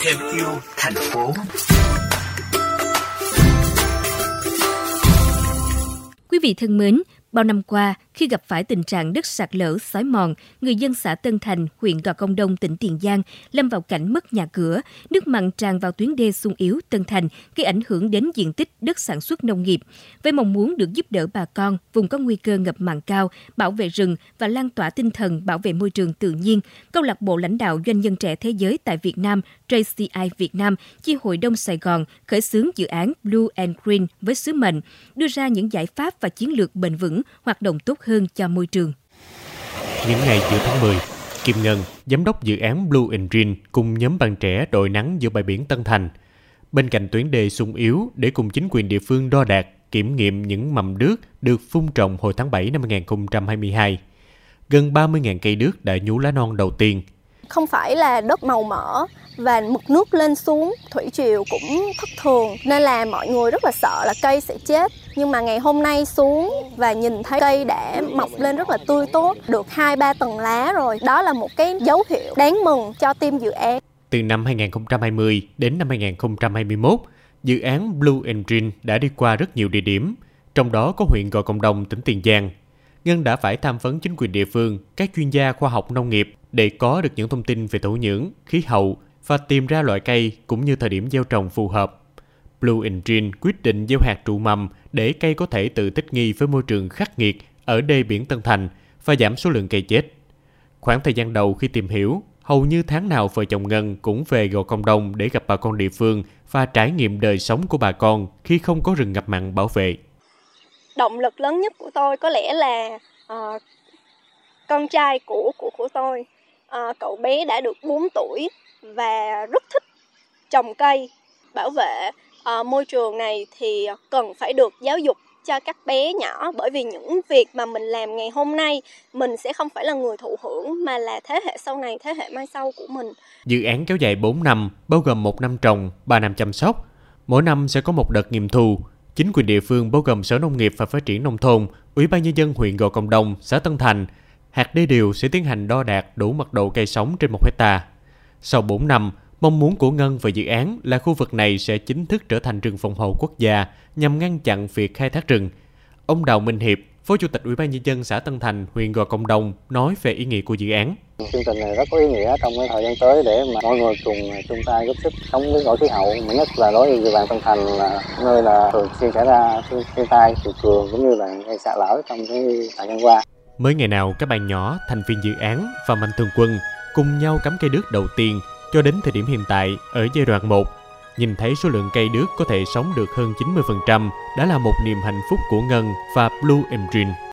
Thêm yêu thành phố. Quý vị thân mến, bao năm qua, khi gặp phải tình trạng đất sạt lở, xói mòn, người dân xã Tân Thành, huyện Gò Công Đông, tỉnh Tiền Giang lâm vào cảnh mất nhà cửa, nước mặn tràn vào tuyến đê sung yếu Tân Thành, gây ảnh hưởng đến diện tích đất sản xuất nông nghiệp. Với mong muốn được giúp đỡ bà con vùng có nguy cơ ngập mặn cao, bảo vệ rừng và lan tỏa tinh thần bảo vệ môi trường tự nhiên, câu lạc bộ lãnh đạo doanh nhân trẻ thế giới tại Việt Nam JCI Việt Nam, chi hội Đông Sài Gòn khởi xướng dự án Blue and Green với sứ mệnh đưa ra những giải pháp và chiến lược bền vững, hoạt động tốt hơn cho môi trường. Những ngày giữa tháng 10, Kim Ngân, giám đốc dự án Blue and Green cùng nhóm bạn trẻ đội nắng giữa bãi biển Tân Thành. Bên cạnh tuyến đê sung yếu để cùng chính quyền địa phương đo đạc, kiểm nghiệm những mầm đước được phun trồng hồi tháng 7 năm 2022. Gần 30.000 cây đước đã nhú lá non đầu tiên. Không phải là đất màu mỡ và mực nước lên xuống thủy triều cũng thất thường. Nên là mọi người rất là sợ là cây sẽ chết. Nhưng mà ngày hôm nay xuống và nhìn thấy cây đã mọc lên rất là tươi tốt được hai ba tầng lá rồi. Đó là một cái dấu hiệu đáng mừng cho team dự án. Từ năm 2020 đến năm 2021 dự án Blue Engine đã đi qua rất nhiều địa điểm trong đó có huyện Gò Công Đông tỉnh Tiền Giang. Ngân đã phải tham vấn chính quyền địa phương, các chuyên gia khoa học nông nghiệp để có được những thông tin về thổ nhưỡng, khí hậu và tìm ra loại cây cũng như thời điểm gieo trồng phù hợp. Blue Engine quyết định gieo hạt trụ mầm để cây có thể tự thích nghi với môi trường khắc nghiệt ở đê biển Tân Thành và giảm số lượng cây chết. Khoảng thời gian đầu khi tìm hiểu, hầu như tháng nào vợ chồng Ngân cũng về Gò Công Đông để gặp bà con địa phương và trải nghiệm đời sống của bà con khi không có rừng ngập mặn bảo vệ. Động lực lớn nhất của tôi có lẽ là uh, con trai của của của tôi. Uh, cậu bé đã được 4 tuổi và rất thích trồng cây bảo vệ uh, môi trường này thì cần phải được giáo dục cho các bé nhỏ bởi vì những việc mà mình làm ngày hôm nay mình sẽ không phải là người thụ hưởng mà là thế hệ sau này, thế hệ mai sau của mình. Dự án kéo dài 4 năm, bao gồm một năm trồng, 3 năm chăm sóc. Mỗi năm sẽ có một đợt nghiệm thu. Chính quyền địa phương bao gồm Sở Nông nghiệp và Phát triển Nông thôn, Ủy ban Nhân dân huyện Gò Công Đông, xã Tân Thành, hạt đê điều sẽ tiến hành đo đạt đủ mật độ cây sống trên một hecta. Sau 4 năm, mong muốn của Ngân và dự án là khu vực này sẽ chính thức trở thành rừng phòng hộ quốc gia nhằm ngăn chặn việc khai thác rừng. Ông Đào Minh Hiệp, Phó Chủ tịch Ủy ban nhân dân xã Tân Thành, huyện Gò Công Đông nói về ý nghĩa của dự án. Chương trình này rất có ý nghĩa trong cái thời gian tới để mà mọi người cùng chung tay góp sức chống biến đổi khí hậu, mà nhất là đối với địa bàn Tân Thành là nơi là thường xuyên xảy ra thiên tai, chiều cường cũng như là gây sạt lở trong cái thời gian qua. Mới ngày nào các bạn nhỏ, thành viên dự án và mạnh thường quân cùng nhau cắm cây đước đầu tiên cho đến thời điểm hiện tại ở giai đoạn 1 nhìn thấy số lượng cây đước có thể sống được hơn 90% đã là một niềm hạnh phúc của Ngân và Blue Engine.